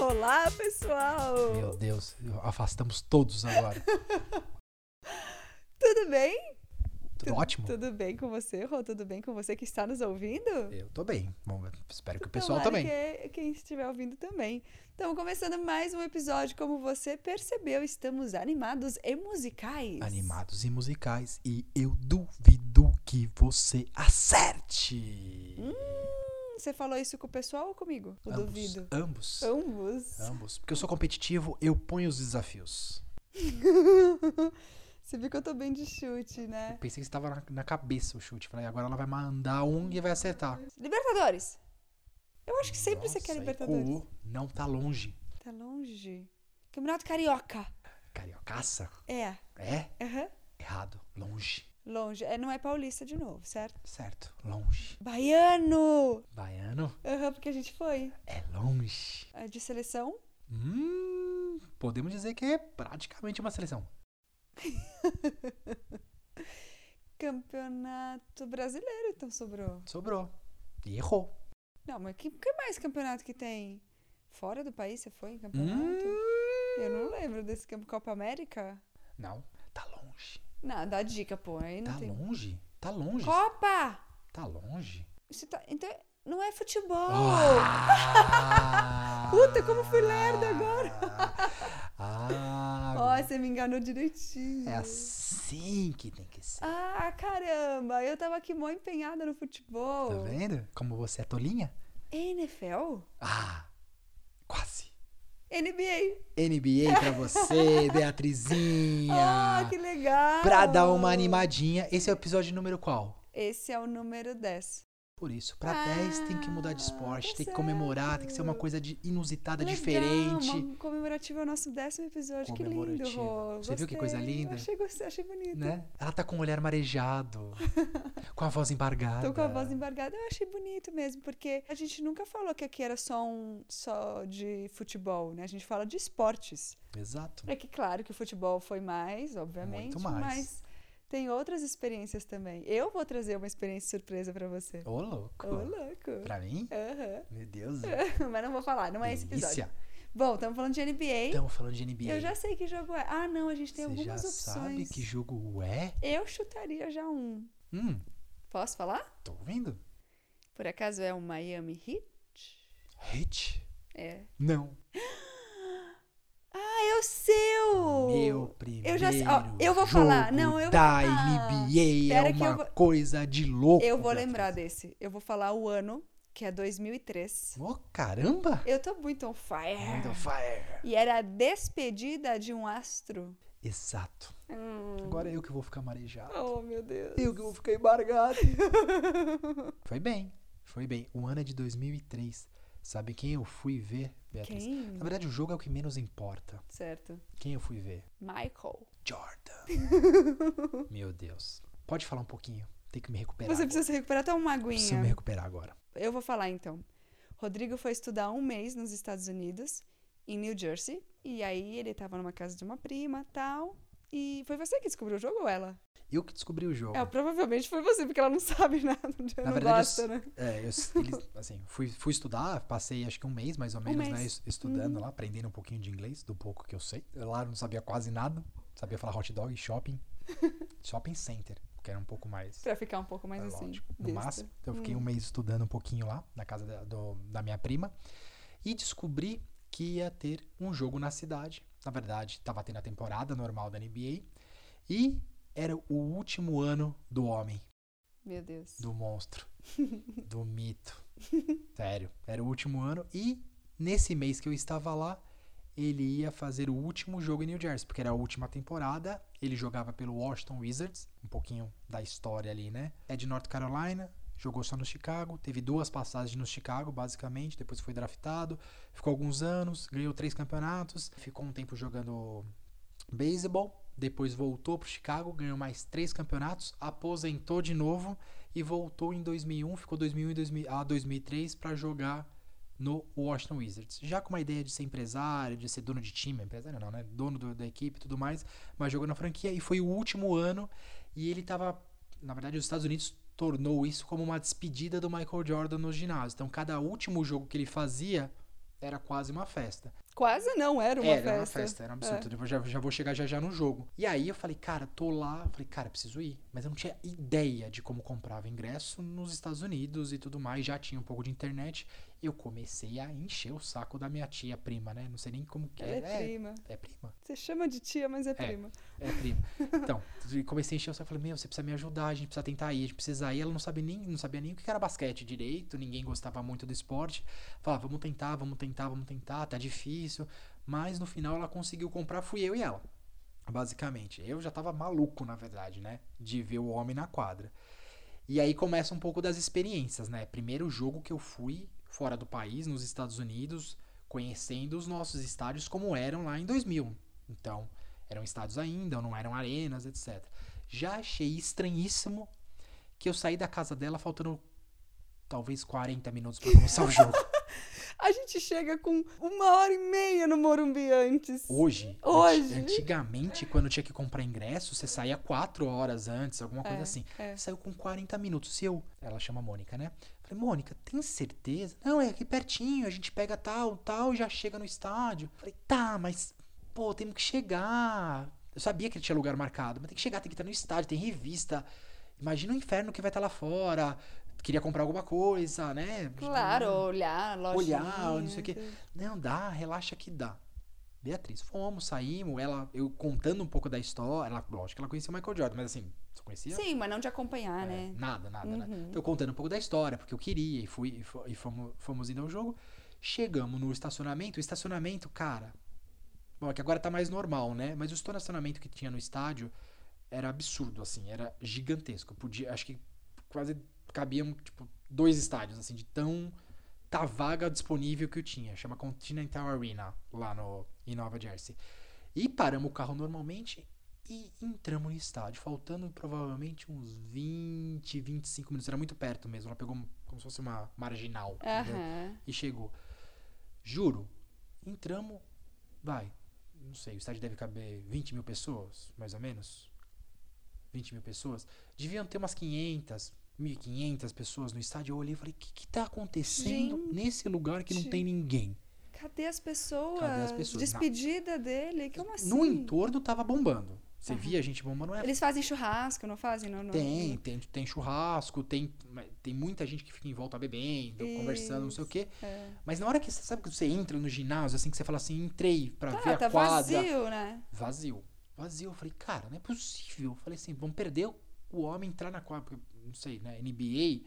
Olá, pessoal! Meu Deus, afastamos todos agora. Tudo bem? Ótimo? Tudo bem com você, Rô? Tudo bem com você que está nos ouvindo? Eu tô bem. Bom, espero que o pessoal também. Que quem estiver ouvindo também. Então, começando mais um episódio, como você percebeu, estamos animados e musicais. Animados e musicais. E eu duvido que você acerte. Hum, você falou isso com o pessoal ou comigo? Eu ambos, duvido. Ambos. Ambos. Ambos. Porque eu sou competitivo, eu ponho os desafios. Você viu que eu tô bem de chute, né? Eu pensei que estava na, na, cabeça o chute. Falei, agora ela vai mandar um e vai acertar. Libertadores. Eu acho que sempre Nossa, você quer Libertadores. Ecoou. Não, tá longe. Tá longe. Campeonato Carioca. Cariocaça? É. É? Uhum. Errado. Longe. Longe. É, não é paulista de novo, certo? Certo. Longe. Baiano! Baiano? Aham, uhum, porque a gente foi. É longe. É de seleção? Hum, podemos dizer que é praticamente uma seleção. campeonato brasileiro, então sobrou. Sobrou. E errou. Não, mas que, que mais campeonato que tem? Fora do país você foi em campeonato? Hum... Eu não lembro desse campo Copa América. Não, tá longe. Não, dá dica, pô. Aí não tá tem... longe? Tá longe. Copa! Tá longe? Você tá... Então, não é futebol. Ah! Puta, como fui lerda agora. Ó, você me enganou direitinho. É assim que tem que ser. Ah, caramba. Eu tava aqui mó empenhada no futebol. Tá vendo? Como você é tolinha? NFL? Ah, quase. NBA. NBA pra você, Beatrizinha. Ah, que legal. Pra dar uma animadinha. Esse é o episódio número qual? Esse é o número 10. Por isso, pra Ah, 10 tem que mudar de esporte, tá tem que comemorar, tem que ser uma coisa de inusitada, Legal, diferente. Uma comemorativo ao nosso décimo episódio. Que lindo. Rô. Você viu que Gostei. coisa linda? Achei, gostei, achei bonito. Né? Ela tá com o olhar marejado, com a voz embargada. Tô com a voz embargada. Eu achei bonito mesmo, porque a gente nunca falou que aqui era só um só de futebol, né? A gente fala de esportes. Exato. É que claro que o futebol foi mais, obviamente, Muito mais. mas tem outras experiências também. Eu vou trazer uma experiência surpresa pra você. Ô, louco. Ô, louco. Pra mim? Aham. Meu Deus. Mas não vou falar, não é esse episódio. Bom, estamos falando de NBA. Estamos falando de NBA. Eu já sei que jogo é. Ah, não, a gente tem Você algumas já opções. sabe que jogo é? Eu chutaria já um. Hum, Posso falar? tô ouvindo. Por acaso é o Miami Heat? Hit? É. Não. É o seu! Meu primeiro Eu já ó, eu vou falar. Não, eu vou- da Ah, NBA espera é uma vou- coisa de louco. Eu vou lembrar desse. Eu vou falar o ano, que é 2003. Ô, caramba! Eu tô muito on fire. Muito fire. E era a despedida de um astro. Exato. Hum. Agora é eu que vou ficar marejado. Oh, meu Deus. Eu que vou ficar embargado. Foi bem. Foi bem. O ano é de 2003. Sabe quem eu fui ver, Beatriz? Quem? Na verdade, o jogo é o que menos importa. Certo. Quem eu fui ver? Michael. Jordan. Meu Deus. Pode falar um pouquinho. Tem que me recuperar. Você agora. precisa se recuperar. Toma uma aguinha. Preciso me recuperar agora. Eu vou falar então. Rodrigo foi estudar um mês nos Estados Unidos, em New Jersey. E aí ele tava numa casa de uma prima tal. E foi você que descobriu o jogo ou ela? Eu que descobri o jogo. É, provavelmente foi você, porque ela não sabe nada. Na não verdade, gosta, eu, né? é, eu, eles, assim, fui, fui estudar, passei acho que um mês mais ou menos, né. Uhum. es- estudando lá, aprendendo um pouquinho de inglês, do pouco que eu sei. Lá eu não sabia quase nada, sabia falar hot dog, shopping, shopping center, que era um pouco mais Pra ficar um pouco mais é assim. lógico, no besta. máximo. Então eu fiquei Hum. um mês estudando um pouquinho lá, na casa da, do- da minha prima, e descobri que ia ter um jogo na cidade. Na verdade, estava tendo a temporada normal da NBA, e era o último ano do homem Meu Deus. do monstro, do mito. Sério, era o último ano e nesse mês que eu estava lá, ele ia fazer o último jogo em New Jersey, porque era a última temporada. Ele jogava pelo Washington Wizards, um pouquinho da história ali, né? É de North Carolina, jogou só no Chicago, teve duas passagens no Chicago, basicamente, depois foi draftado, ficou alguns anos, ganhou três campeonatos, ficou um tempo jogando beisebol, depois voltou pro Chicago, ganhou mais três campeonatos, aposentou de novo e voltou em 2001, ficou 2001 e 2000 a 2003 para jogar no Washington Wizards. Já com uma ideia de ser empresário, de ser dono de time, empresário não, né? Dono do- da equipe e tudo mais, mas jogou na franquia e foi o último ano e ele tava na verdade, os Estados Unidos tornou isso como uma despedida do Michael Jordan no ginásio. Então, cada último jogo que ele fazia era quase uma festa. Quase não, era uma era festa. uma festa, era um absurdo. Eu já, já vou chegar já já no jogo. E aí eu falei, cara, tô lá. Falei, cara, preciso ir. Mas eu não tinha ideia de como comprava ingresso nos Estados Unidos e tudo mais. Já tinha um pouco de internet. Eu comecei a encher o saco da minha tia prima, né? Não sei nem como que Ela é. é prima. É prima. Você chama de tia, mas é prima. É prima. Então, comecei a encher o saco. Falei, meu, você precisa me ajudar. A gente precisa tentar ir. A gente precisa ir. Ela não sabia nem, não sabia nem o que era basquete direito. Ninguém gostava muito do esporte. Falava, vamos tentar, vamos tentar, vamos tentar. Tá difícil. Mas no final ela conseguiu comprar, fui eu e ela. Basicamente. Eu já tava maluco, na verdade, né? De ver o homem na quadra. E aí começa um pouco das experiências, né? Primeiro jogo que eu fui fora do país, nos Estados Unidos, conhecendo os nossos estádios como eram lá em 2000. Então, eram estádios ainda, não eram arenas, etc. Já achei estranhíssimo que eu saí da casa dela faltando talvez 40 minutos para começar o jogo. A gente chega com uma hora e meia no Morumbi antes. Hoje, Hoje. anti- antigamente, quando tinha que comprar ingresso, você saía 4 horas antes, alguma coisa É, assim. é. Saiu com 40 minutos. Se eu, ela chama Mônica, né? Falei, Mônica, tem certeza? Não, é aqui pertinho, a gente pega tal, tal e já chega no estádio. Falei, tá, mas, pô, temos que chegar. Eu sabia que ele tinha lugar marcado, mas tem que chegar, tem que estar no estádio, tem revista. Imagina o inferno que vai estar lá fora. Queria comprar alguma coisa, né? Claro, olhar, lojinha. Olhar, não sei o quê. Não, dá, relaxa que dá. Beatriz, fomos, saímos, ela, eu contando um pouco da história, ela, lógico que ela conhecia o Michael Jordan, mas assim, só conhecia Sim, mas não de acompanhar, é, né? nada, nada. Uhum. Então, eu contando um pouco da história, porque eu queria, e fui, e fomos, fomos indo ao jogo. Chegamos no estacionamento, o estacionamento, cara, bom, é que agora tá mais normal, né? Mas o estacionamento que tinha no estádio era absurdo, assim, era gigantesco. Podia, acho que quase cabiam, tipo, dois estádios, assim, de tão tá vaga disponível que eu tinha. Chama Continental Arena, lá no, em Nova Jersey. E paramos o carro normalmente e entramos no estádio, faltando provavelmente uns 20, 25 minutos. Era muito perto mesmo. Ela pegou como se fosse uma marginal. E chegou. Juro, entramos. Vai, não sei, o estádio deve caber 20 mil pessoas, mais ou menos. 20 mil pessoas. Deviam ter umas 500, 1.500 pessoas no estádio. Eu olhei e falei: o que, que tá acontecendo Gente. nesse lugar que não tem ninguém? Cadê as pessoas? Cadê as pessoas? Despedida dele? Como assim? No entorno tava bombando. Você Aham. via a gente bombando. É Eles fazem churrasco, não fazem? Não, não, Tem, tem, tem churrasco, tem, tem muita gente que fica em volta bebendo, conversando, não sei o quê. É. Mas na hora que você sabe que você entra no ginásio, assim, que você fala assim, entrei pra ver Tá, a tá quadra. vazio, né? Vazio. Vazio. Eu falei, cara, não é possível. Eu falei assim, vamos perder o homem entrar na quadra. Porque, não sei, né? NBA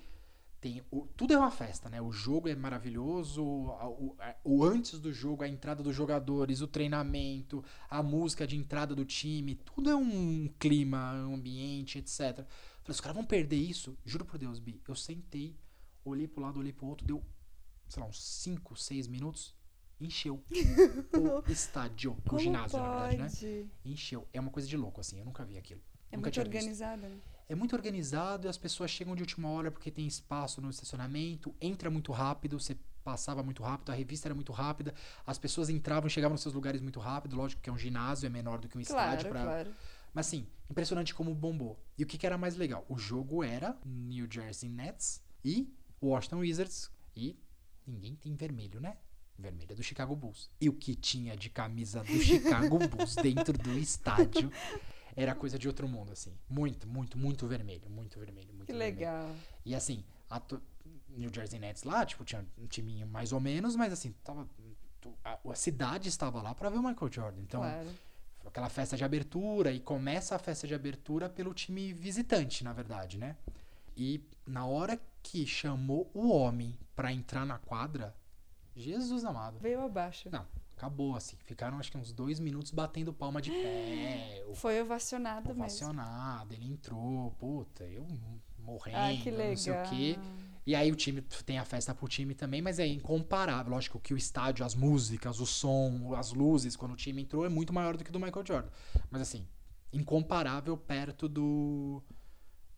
tem. O, tudo é uma festa, né? O jogo é maravilhoso. O, o antes do jogo, a entrada dos jogadores, o treinamento, a música de entrada do time. Tudo é um clima, um ambiente, etc. Eu falei, os caras vão perder isso? Juro por Deus, Bi. Eu sentei, olhei pro lado, olhei pro outro, deu, sei lá, uns 5, 6 minutos. Encheu o estádio, o ginásio, na verdade, né? pode? encheu. É uma coisa de louco, assim. Eu nunca vi aquilo. É nunca muito tinha visto. É muito organizado e as pessoas chegam de última hora porque tem espaço no estacionamento, entra muito rápido, você passava muito rápido, a revista era muito rápida, as pessoas entravam e chegavam nos seus lugares muito rápido, lógico que é um ginásio, é menor do que um estádio. Claro, pra- claro. Mas assim, impressionante como bombou. E o que, que era mais legal? O jogo era New Jersey Nets e Washington Wizards e ninguém tem vermelho, né? Vermelho é do Chicago Bulls. E o que tinha de camisa do Chicago Bulls dentro do estádio era coisa de outro mundo, assim. Muito, muito, muito vermelho. Muito vermelho, muito Que vermelho. legal. E assim, a New Jersey Nets lá, tipo, tinha um timinho mais ou menos, mas assim, tava. A, a cidade estava lá pra ver o Michael Jordan. Então, claro. aquela festa de abertura e começa a festa de abertura pelo time visitante, na verdade, né? E na hora que chamou o homem pra entrar na quadra, Jesus amado. Veio abaixo. Não, acabou assim. Ficaram acho que uns dois minutos batendo palma de pé. Foi ovacionado mesmo. ovacionado, ele entrou, puta, eu morrendo, Ai, que legal. não sei o quê. E aí o time tem a festa pro time também, mas é incomparável. Lógico que o estádio, as músicas, o som, as luzes, quando o time entrou, é muito maior do que o do Michael Jordan. Mas assim, incomparável perto do.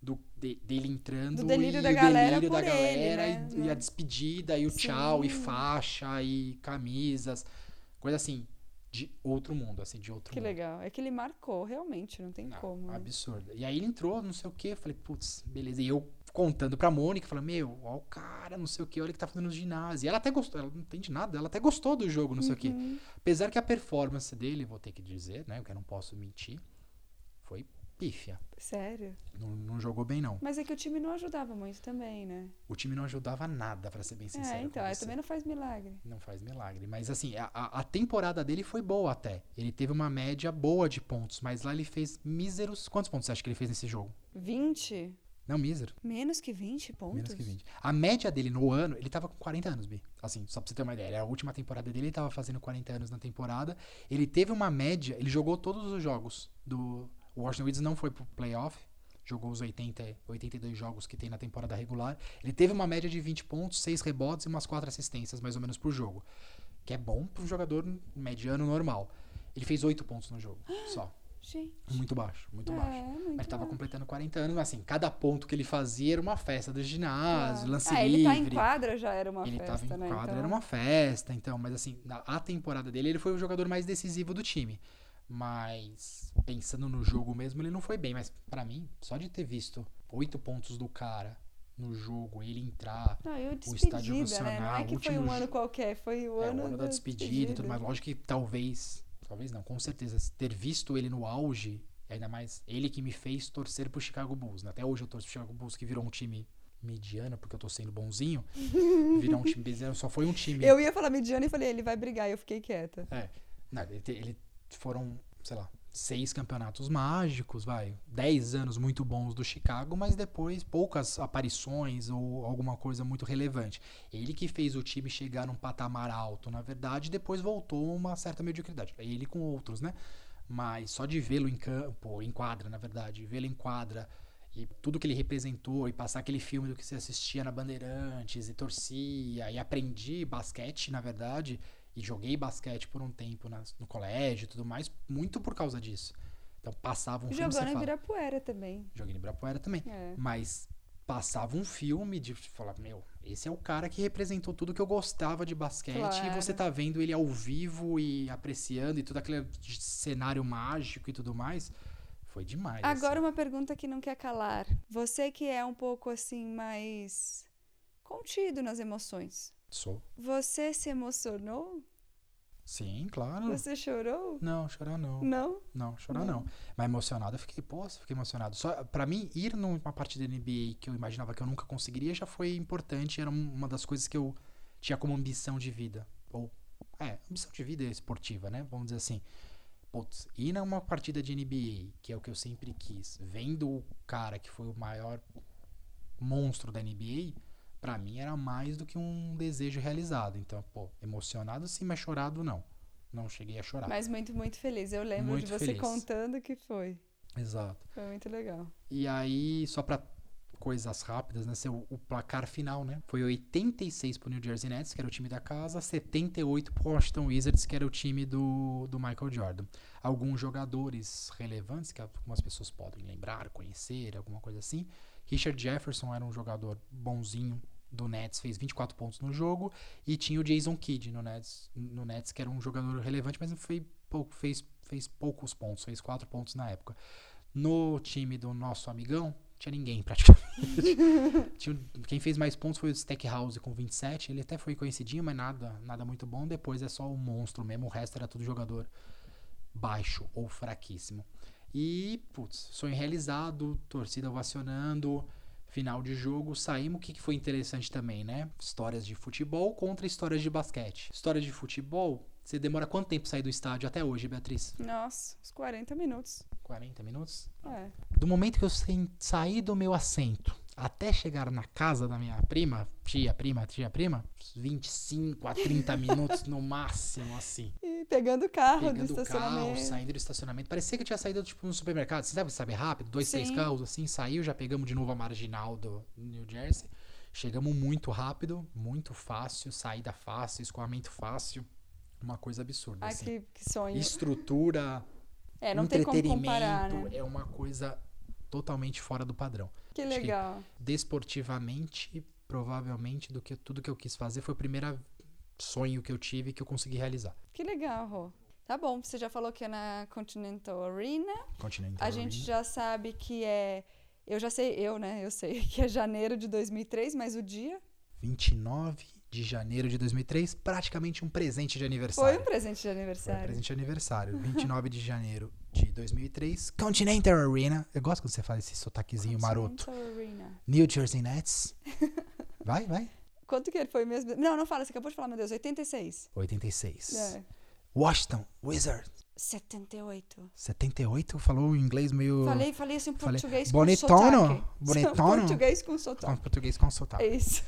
do de- dele entrando Do delírio e da o galera delírio da por ele, galera né? e, e a despedida e o Sim. tchau e faixa e camisas coisa assim de outro mundo, assim, de outro Que mundo. legal. É que ele marcou, realmente, não tem Não, como. né? absurdo. E aí ele entrou, não sei o que, eu falei, putz, beleza. E eu contando pra Mônica, falando, meu, ó o cara, não sei o que, olha que tá fazendo no ginásio. E ela até gostou, ela não entende nada, ela até gostou do jogo, não sei o que. Uhum. Apesar que a performance dele, vou ter que dizer, né, que eu não posso mentir, foi pífia. Sério. Não, não jogou bem, não. Mas é que o time não ajudava muito também, né? O time não ajudava nada, pra ser bem sincero. é, com então, aí você. também não faz milagre. Não faz milagre. Mas assim, a, a a temporada dele foi boa até. Ele teve uma média boa de pontos, mas lá ele fez míseros. Quantos pontos você acha que ele fez nesse jogo? 20? Não, mísero. Menos que 20 pontos? Menos que 20. A média dele no ano, ele tava com 40 anos, Bi. Assim, só pra você ter uma ideia. Era a última temporada dele, ele tava fazendo 40 anos na temporada. Ele teve uma média, ele jogou todos os jogos do. O Washington Wizards não foi pro playoff. Jogou os 80, 82 jogos que tem na temporada regular. Ele teve uma média de 20 pontos, 6 rebotes e umas 4 assistências, mais ou menos, por jogo. Que é bom pro jogador mediano normal. Ele fez 8 pontos no jogo, só. Gente. Muito baixo, muito é, baixo. muito Mas ele tava baixo. completando 40 anos, mas assim, cada ponto que ele fazia era uma festa do ginásio, Claro. lance é, livre. ele tá em quadra já era uma ele festa, tava em né? quadra, então... era uma festa, então, mas assim, na a temporada dele, ele foi o jogador mais decisivo do time. Mas pensando no jogo mesmo, ele não foi bem, mas pra mim, só de ter visto oito pontos do cara no jogo, ele entrar, Não, e o estádio despedida, né? Não é que o foi um ano qualquer, foi o é, ano, o ano da despedida, e tudo mais. Lógico que talvez, talvez não, com certeza, ter visto ele no auge, ainda mais ele que me fez torcer pro Chicago Bulls. Né? Até hoje eu torço pro Chicago Bulls, que virou um time mediano, porque eu tô sendo bonzinho. Virou um time mediano, só foi um time. Eu ia falar mediano e falei, ele vai brigar, e eu fiquei quieta. É. Não, ele, ele foram, sei lá, seis campeonatos mágicos, vai, dez anos muito bons do Chicago, mas depois poucas aparições ou alguma coisa muito relevante. Ele que fez o time chegar num patamar alto, na verdade, depois voltou uma certa mediocridade. Ele com outros, né? Mas só de vê-lo em campo, em quadra, na verdade, vê-lo em quadra e tudo que ele representou e passar aquele filme do que você assistia na Bandeirantes e torcia e aprendi basquete, na verdade, e joguei basquete por um tempo nas- no colégio e tudo mais, muito por causa disso. Então passava um filme, Jogou você na fala, Ibirapuera também. joguei no Ibirapuera também, É. mas passava um filme de falar, meu, esse é o cara que representou tudo que eu gostava de basquete e Claro. você tá vendo ele ao vivo e apreciando e todo aquele cenário mágico e tudo mais. Foi demais. assim. Agora uma pergunta que não quer calar. Você que é um pouco assim mais contido nas emoções. Sou. Você se emocionou? Sim, claro. Você chorou? Não, chorar não. Não? Não, chorar Não. não. Mas emocionado eu fiquei, poxa, fiquei emocionado. Só para mim ir numa partida da NBA que eu imaginava que eu nunca conseguiria já foi importante, era um- uma das coisas que eu tinha como ambição de vida. Ou é, ambição de vida esportiva, né? Vamos dizer assim. Putz, ir numa partida de NBA, que é o que eu sempre quis, vendo o cara que foi o maior monstro da NBA, pra mim era mais do que um desejo realizado. Então, pô, emocionado sim, mas chorado não. Não cheguei a chorar. Mas muito, muito feliz. Eu lembro Muito de você feliz. contando que foi. Exato. Foi muito legal. E aí, só pra coisas rápidas, né? Seu, o placar final, né? Foi 86 pro New Jersey Nets, que era o time da casa, 78 pro Washington Wizards, que era o time do, do Michael Jordan. Alguns jogadores relevantes, que algumas pessoas podem lembrar, conhecer, alguma coisa assim. Richard Jefferson era um jogador bonzinho do Nets, fez 24 pontos no jogo. E tinha o Jason Kidd no Nets, no Nets que era um jogador relevante, mas foi pouco, fez, fez poucos pontos, fez 4 pontos na época. No time do nosso amigão, tinha ninguém praticamente. Tinha- quem fez mais pontos foi o Stackhouse com 27. Ele até foi conhecidinho, mas nada, nada muito bom. Depois é só o monstro mesmo. O resto era tudo jogador baixo ou fraquíssimo. E, putz, sonho realizado, torcida ovacionando, final de jogo, saímos. O que, que foi interessante também, né? Histórias de futebol contra histórias de basquete. História de futebol, você demora quanto tempo sair do estádio até hoje, Beatriz? Nossa, uns 40 minutos. 40 minutos? É. Do momento que eu saí do meu assento até chegar na casa da minha prima, tia, prima, tia, prima, uns 25 a 30 minutos no máximo, assim. E pegando o carro do Pegando o carro, estacionamento. saindo do estacionamento. Parecia que eu tinha saído, tipo, no supermercado. Você sabe, sabe rápido? Dois, três Sim. carros, assim. Saiu, já pegamos de novo a marginal do New Jersey. Chegamos muito rápido, muito fácil, saída fácil, escoamento fácil. Uma coisa absurda, Ai, assim. que, que sonho. Estrutura, É, não tem como entretenimento comparar, né? é uma coisa totalmente fora do padrão. Que acho que- legal. Desportivamente, provavelmente, do que tudo que eu quis fazer foi o primeiro sonho que eu tive que eu consegui realizar. Que legal, Rô. Tá bom, você já falou que é na Continental Arena. Continental A gente Arena. já sabe que é. Eu já sei, eu, né? Eu sei que é janeiro de 2003, mas o dia 29 de janeiro de 2003, praticamente um presente de foi aniversário. um presente de Foi um aniversário. presente de aniversário. 29 de janeiro de 2003, Continental Arena. Eu gosto quando você faz esse sotaquezinho maroto. Continental Arena. New Jersey Nets. Vai, vai. Quanto que ele foi mesmo? Não, não fala, você acabou de falar, meu Deus, 86. 86. É. Washington Wizards. 78. 78, falou em inglês meio. Falei, falei assim Falei, português bonitono, com sotaque. bonitono. português com Com sotaque. português com sotaque. É isso.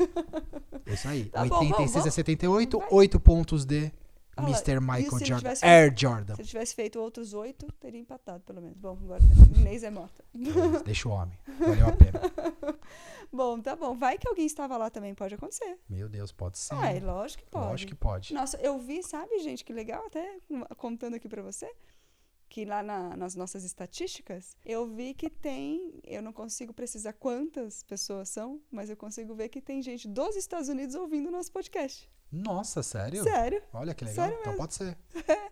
É isso aí. Tá bom, 86 vamos, a 78, vai. 8 pontos de Lá, Mr. Michael Jordan. Air Jordan. Se ele tivesse feito outros oito, teria empatado, pelo menos. Bom, agora Inês é morta. Deixa o homem. Valeu a pena. Bom, tá bom. Vai que alguém estava lá também, pode acontecer. Meu Deus, pode ser. Ah, é lógico que pode. Lógico que pode. Nossa, eu vi, sabe, gente, que legal, até contando aqui pra você, que lá na- nas nossas estatísticas, eu vi que tem, eu não consigo precisar quantas pessoas são, mas eu consigo ver que tem gente dos Estados Unidos ouvindo o nosso podcast. Nossa, sério? Sério? Olha que legal. Sério então mesmo. pode ser.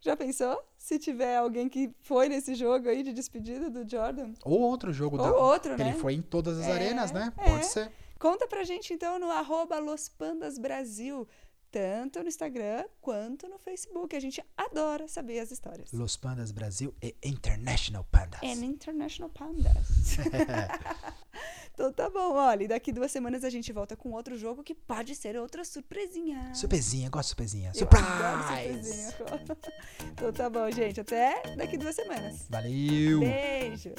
Já pensou? Se tiver alguém que foi nesse jogo aí de despedida do Jordan? Ou outro jogo Ou da. outro, né? Ele foi em todas as É, arenas, né? é. Pode ser. Conta pra gente então no arroba Los Pandas Brasil, tanto no Instagram quanto no Facebook. A gente adora saber as histórias. Los Pandas Brasil e International Pandas. And International Pandas. então tá bom, olha, e daqui duas semanas a gente volta com outro jogo que pode ser outra surpresinha. Surpresinha, gosto de surpresinha. Surprise! surpresinha. então tá bom, gente. Até daqui duas semanas. Valeu! Beijo.